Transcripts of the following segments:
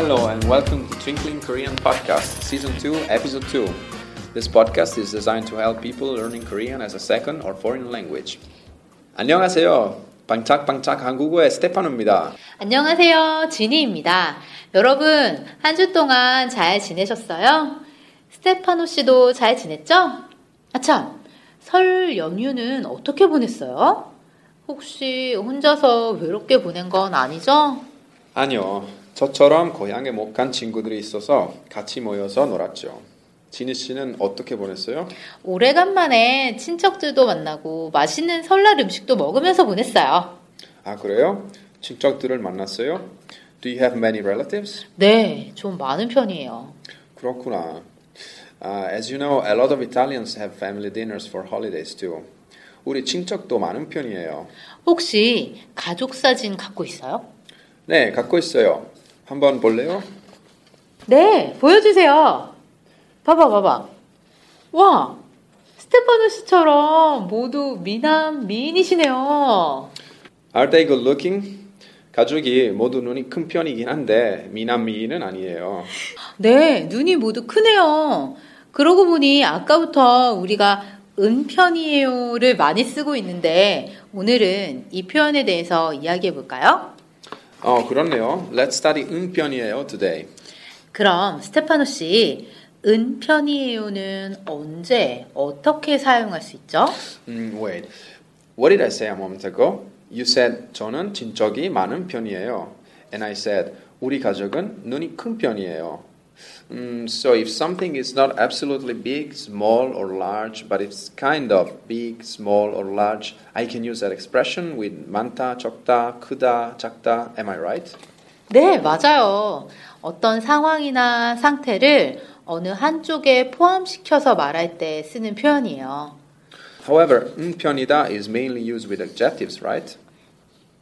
Hello and welcome to Twinkling Korean Podcast, Season 2, Episode 2. This podcast is designed to help people learning Korean as a second or foreign language. 안녕하세요. 방짝방짝 한국어의 스테파노입니다. 안녕하세요. 지니입니다. 여러분, 한 주 동안 잘 지내셨어요? 스테파노 씨도 잘 지냈죠? 아참, 설 연휴는 어떻게 보냈어요? 혹시 혼자서 외롭게 보낸 건 아니죠? 아니요. 저처럼 고향에 못 간 친구들이 있어서 같이 모여서 놀았죠. 지니 씨는 어떻게 보냈어요? 오래간만에 친척들도 만나고 맛있는 설날 음식도 먹으면서 보냈어요. 아, 그래요? 친척들을 만났어요? Do you have many relatives? 네, 좀 많은 편이에요. 그렇구나. Uh, as you know, a lot of Italians have family dinners for holidays too. 우리 친척도 많은 편이에요. 혹시 가족 사진 갖고 있어요? 네, 갖고 있어요. 한번 볼래요? 네, 보여주세요. 봐봐, 봐봐. 와, 스테파노 씨처럼 모두 미남 미인이시네요. Are they good looking? 가족이 모두 눈이 큰 편이긴 한데 미남 미인은 아니에요. 네, 눈이 모두 크네요. 그러고 보니 아까부터 우리가 은편이에요를 많이 쓰고 있는데 오늘은 이 표현에 대해서 이야기해 볼까요? 어, 그렇네요. Let's study 은편이에요 today. 그럼 스테파노 씨, 은편이에요는 언제 어떻게 사용할 수 있죠? 음, wait. What did I say a moment ago? You said 저는 친척이 많은 편이에요. And I said 우리 가족은 눈이 큰 편이에요. Um, so if something is not absolutely big, small, or large, but it's kind of big, small, or large, I can use that expression with 많다, 적다, 크다, 작다. Am I right? 네, 맞아요. 어떤 상황이나 상태를 어느 한쪽에 포함시켜서 말할 때 쓰는 표현이에요. However, 은편이다 is mainly used with adjectives, right?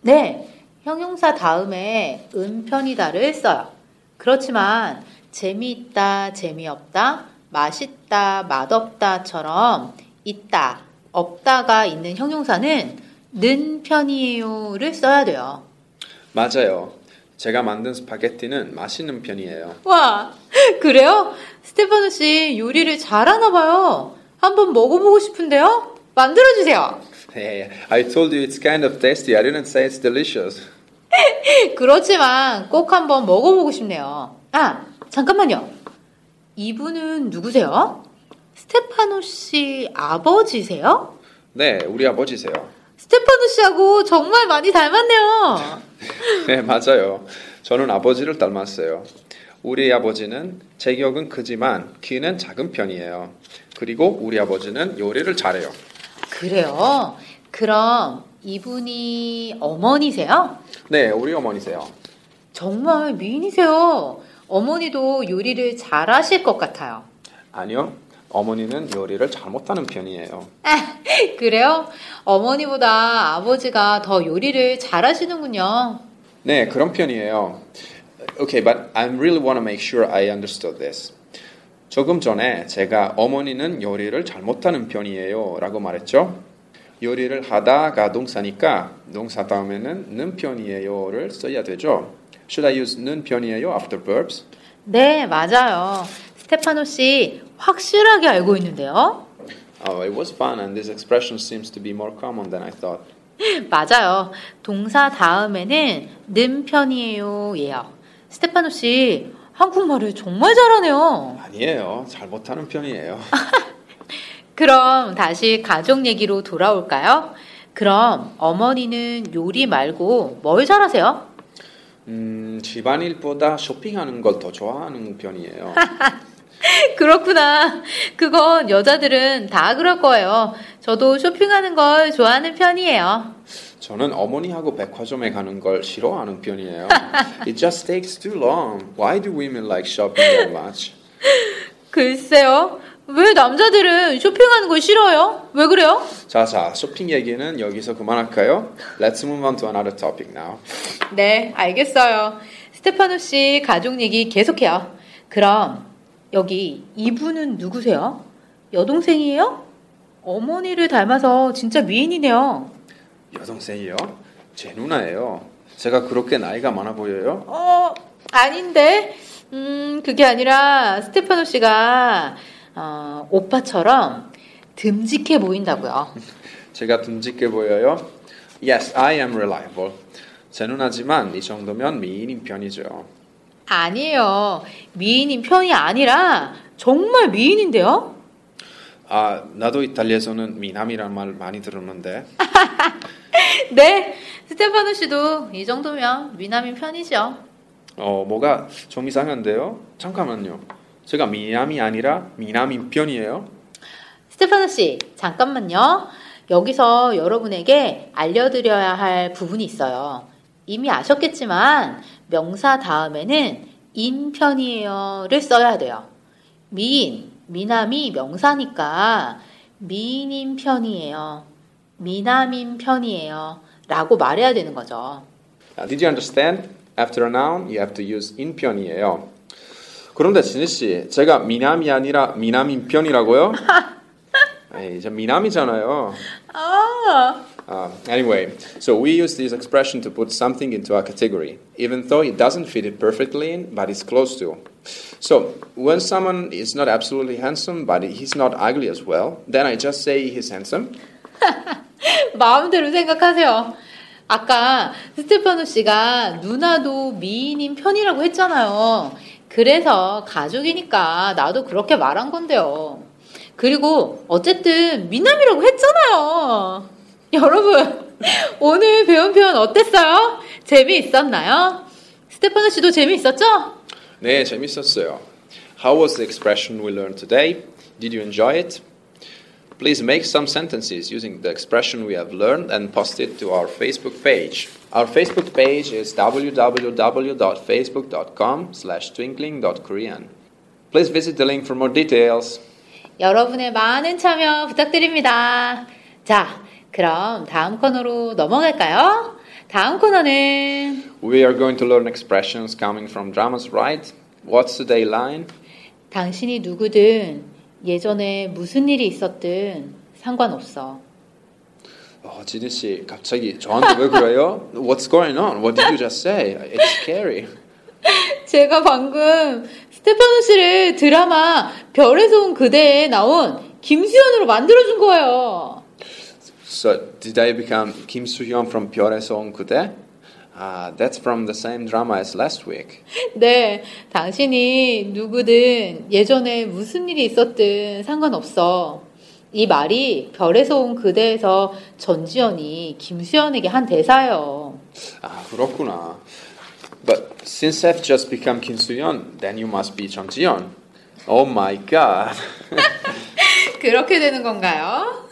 네, 형용사 다음에 은편이다를 써요. 그렇지만 재미있다, 재미없다, 맛있다, 맛없다처럼 있다, 없다가 있는 형용사는 는 편이에요를 써야 돼요. 맞아요. 제가 만든 스파게티는 맛있는 편이에요. 와, 그래요? 스테파노 씨 요리를 잘하나 봐요. 한번 먹어보고 싶은데요? 만들어주세요. Hey, I told you it's kind of tasty. I didn't say it's delicious. 그렇지만 꼭 한번 먹어보고 싶네요. 아, 잠깐만요. 이분은 누구세요? 스테파노 씨 아버지세요? 네, 우리 아버지세요. 스테파노 씨하고 정말 많이 닮았네요. 네, 맞아요. 저는 아버지를 닮았어요. 우리 아버지는 체격은 크지만 키는 작은 편이에요. 그리고 우리 아버지는 요리를 잘해요. 그래요? 그럼 이분이 어머니세요? 네, 우리 어머니세요. 정말 미인이세요. 어머니도 요리를 잘하실 것 같아요. 아니요, 어머니는 요리를 잘 못하는 편이에요. 그래요? 어머니보다 아버지가 더 요리를 잘하시는군요. 네, 그런 편이에요. Okay, but I really want to make sure I understood this. 조금 전에 제가 어머니는 요리를 잘 못하는 편이에요 라고 말했죠. 요리를 하다가 동사니까 동사 다음에는 는 편이에요를 써야 되죠. Should I use 는 편이에요 after verbs? 네, 맞아요. 스테파노 씨 확실하게 알고 있는데요. Oh, it was fun and this expression seems to be more common than I thought. 맞아요. 동사 다음에는 는 편이에요 예요. 스테파노 씨 한국말을 정말 잘하네요. 아니에요. 잘 못하는 편이에요. 그럼 다시 가족 얘기로 돌아올까요? 그럼 어머니는 요리 말고 뭘 잘하세요? 음, 집안일보다 쇼핑하는 걸 더 좋아하는 편이에요. 그렇구나. 그건 여자들은 다 그럴 거예요. 저도 쇼핑하는 걸 좋아하는 편이에요. 저는 어머니하고 백화점에 가는 걸 싫어하는 편이에요. It just takes too long. Why do women like shopping that much? 글쎄요. 왜 남자들은 쇼핑하는 걸 싫어요? 왜 그래요? 자, 자, 쇼핑 얘기는 여기서 그만할까요? Let's move on to another topic now. 네, 알겠어요. 스테파노 씨 가족 얘기 계속해요. 그럼 여기 이분은 누구세요? 여동생이에요? 어머니를 닮아서 진짜 미인이네요. 여동생이요? 제 누나예요. 제가 그렇게 나이가 많아 보여요? 어, 아닌데. 음, 그게 아니라 스테파노 씨가 어, 오빠처럼 듬직해 보인다고요. 제가 듬직해 보여요? Yes, I am reliable. 제 누나지만 이 정도면 미인인 편이죠. 아니에요. 미인인 편이 아니라 정말 미인인데요. 아, 나도 이탈리아에서는 미남이란 말 많이 들었는데. 네, 스테파노 씨도 이 정도면 미남인 편이죠. 어, 뭐가 좀 이상한데요? 잠깐만요. 제가 미남이 아니라 미남인 편이에요? 스테파노 씨, 잠깐만요. 여기서 여러분에게 알려드려야 할 부분이 있어요. 이미 아셨겠지만 명사 다음에는 인 편이에요를 써야 돼요. 미인, 미남이 명사니까 미인인 편이에요. 미남인 편이에요. 라고 말해야 되는 거죠. 아, did you understand? After a noun, you have to use in 편이에요. 그런데 진희 씨, 제가 미남이 아니라 미남인 편이라고요? 에이, 저 미남이잖아요. 아, Uh, anyway, so we use this expression to put something into a category, even though it doesn't fit it perfectly in, but it's close to. So when someone is not absolutely handsome, but he's not ugly as well, then I just say he's handsome. 마음대로 생각하세요. 아까 스테파노 씨가 누나도 미인인 편이라고 했잖아요. 그래서 가족이니까 나도 그렇게 말한 건데요. 그리고 어쨌든 미남이라고 했잖아요. 여러분, 오늘 배운 표현 어땠어요? 재미있었나요? 스테파노 씨도 재미있었죠? 네, 재밌었어요. How was the expression we learned today? Did you enjoy it? Please make some sentences using the expression we have learned and post it to our Facebook page. Our Facebook page is www.facebook.com slash twinkling.korean. Please visit the link for more details. 여러분의 많은 참여 부탁드립니다. 자, 그럼 다음 코너로 넘어갈까요? 다음 코너는 We are going to learn expressions coming from dramas, right? What's today line? 당신이 누구든 예전에 무슨 일이 있었든 상관없어. 어, 지니 씨, 갑자기 저한테 왜 그래요? What's going on? What did you just say? It's scary. 제가 방금 스테파노 씨를 드라마 별에서 온 그대에 나온 김수현으로 만들어준 거예요. So, did I become Kim Soo-hyun from 별에서 온 그대? Ah, that's from the same drama as last week. 네, 당신이 누구든 예전에 무슨 일이 있었든 상관없어. 이 말이 별에서 온 그대에서 전지현이 김수현에게 한 대사예요. 아, 그렇구나. But since I've just become Kim Soo-hyun, then you must be Jung Ji-yeon. Oh my god. 그렇게 되는 건가요?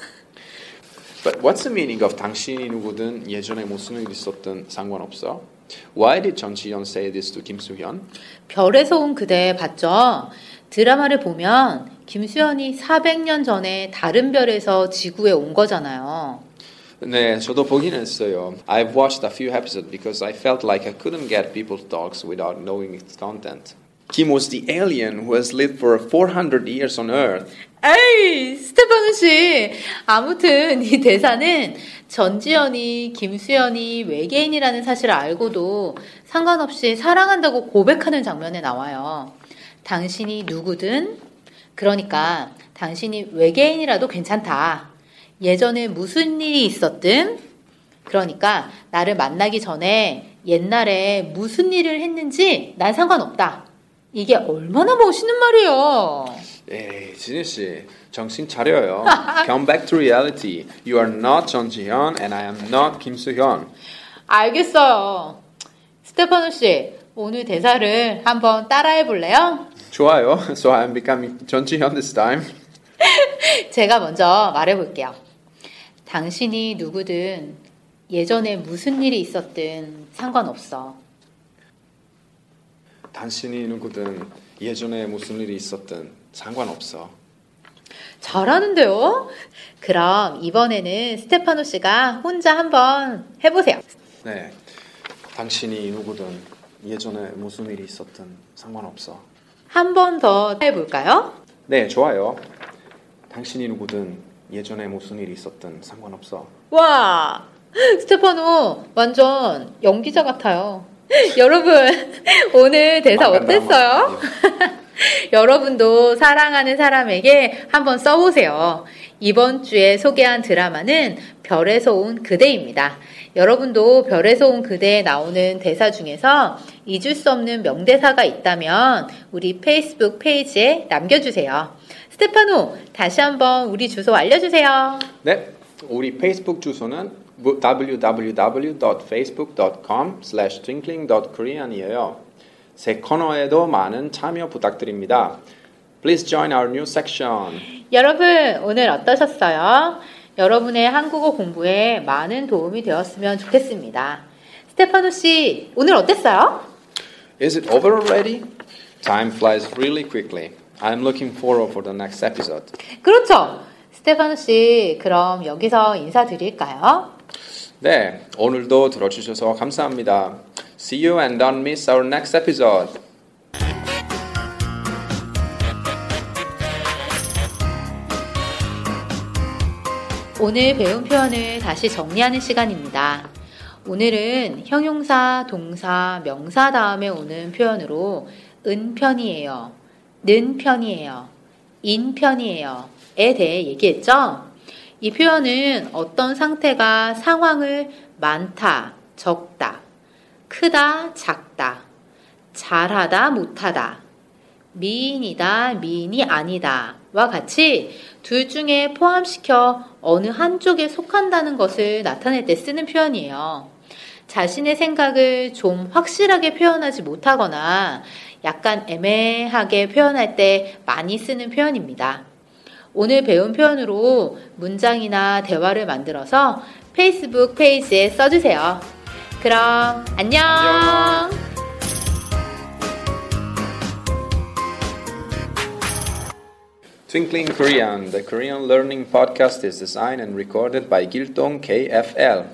But what's the meaning of 당신이 누구든 예전에 무슨 일 있었든 상관없어? Why did Jung Ji-yeon say this to Kim Soo-hyun? 별에서 온 그대 봤죠? 드라마를 보면 김수현이 400년 전에 다른 별에서 지구에 온 거잖아요. 네, 저도 보긴 했어요. I've watched a few episodes because I felt like I couldn't get people's talks without knowing its content. Kim was the alien who has lived for 400 years on Earth. 에이, 스테파노 씨. 아무튼 이 대사는 전지현이 김수현이 외계인이라는 사실을 알고도 상관없이 사랑한다고 고백하는 장면에 나와요. 당신이 누구든 그러니까 당신이 외계인이라도 괜찮다. 예전에 무슨 일이 있었든 그러니까 나를 만나기 전에 옛날에 무슨 일을 했는지 난 상관없다. 이게 얼마나 멋있는 말이에요. 에이, 진희 씨, 정신 차려요. Come back to reality. You are not Ji-hyun and I am not Soo-hyun. 알겠어요. 스테파노 씨, 오늘 대사를 한번 따라해 볼래요? 좋아요. So I'm becoming 전지현 this time. 제가 먼저 말해 볼게요. 당신이 누구든 예전에 무슨 일이 있었든 상관없어. 당신이 누구든 예전에 무슨 일이 있었든 상관없어. 잘하는데요? 그럼 이번에는 스테파노 씨가 혼자 한번 해보세요. 네. 당신이 누구든 예전에 무슨 일이 있었든 상관없어. 한 번 더 해볼까요? 네, 좋아요. 당신이 누구든 예전에 무슨 일이 있었든 상관없어. 와, 스테파노 완전 연기자 같아요. 여러분, 오늘 대사 어땠어요? 막. 여러분도 사랑하는 사람에게 한번 써보세요. 이번 주에 소개한 드라마는 별에서 온 그대입니다. 여러분도 별에서 온 그대에 나오는 대사 중에서 잊을 수 없는 명대사가 있다면 우리 페이스북 페이지에 남겨주세요. 스테파노, 다시 한번 우리 주소 알려주세요. 네, 우리 페이스북 주소는 www.facebook.com twinklingkorean이에요. 새 코너에도 많은 참여 부탁드립니다. Please join our new section. 여러분, 오늘 어떠셨어요? 여러분의 한국어 공부에 많은 도움이 되었으면 좋겠습니다. 스테파노 씨, 오늘 어땠어요? Is it over already? Time flies really quickly. I'm looking forward for the next episode. 그렇죠. 스테파노 씨, 그럼 여기서 인사드릴까요? 네, 오늘도 들어주셔서 감사합니다. See you and don't miss our next episode. 오늘 배운 표현을 다시 정리하는 시간입니다. 오늘은 형용사, 동사, 명사 다음에 오는 표현으로 은 편이에요. 는 편이에요. 인 편이에요. 에 대해 얘기했죠? 이 표현은 어떤 상태가 상황을 많다, 적다, 크다, 작다, 잘하다, 못하다, 미인이다, 미인이 아니다. 와 같이 둘 중에 포함시켜 어느 한쪽에 속한다는 것을 나타낼 때 쓰는 표현이에요. 자신의 생각을 좀 확실하게 표현하지 못하거나 약간 애매하게 표현할 때 많이 쓰는 표현입니다. 오늘 배운 표현으로 문장이나 대화를 만들어서 페이스북 페이지에 써주세요. 그럼 안녕. 안녕. Twinkling Korean, the Korean learning podcast is designed and recorded by Giltong KFL.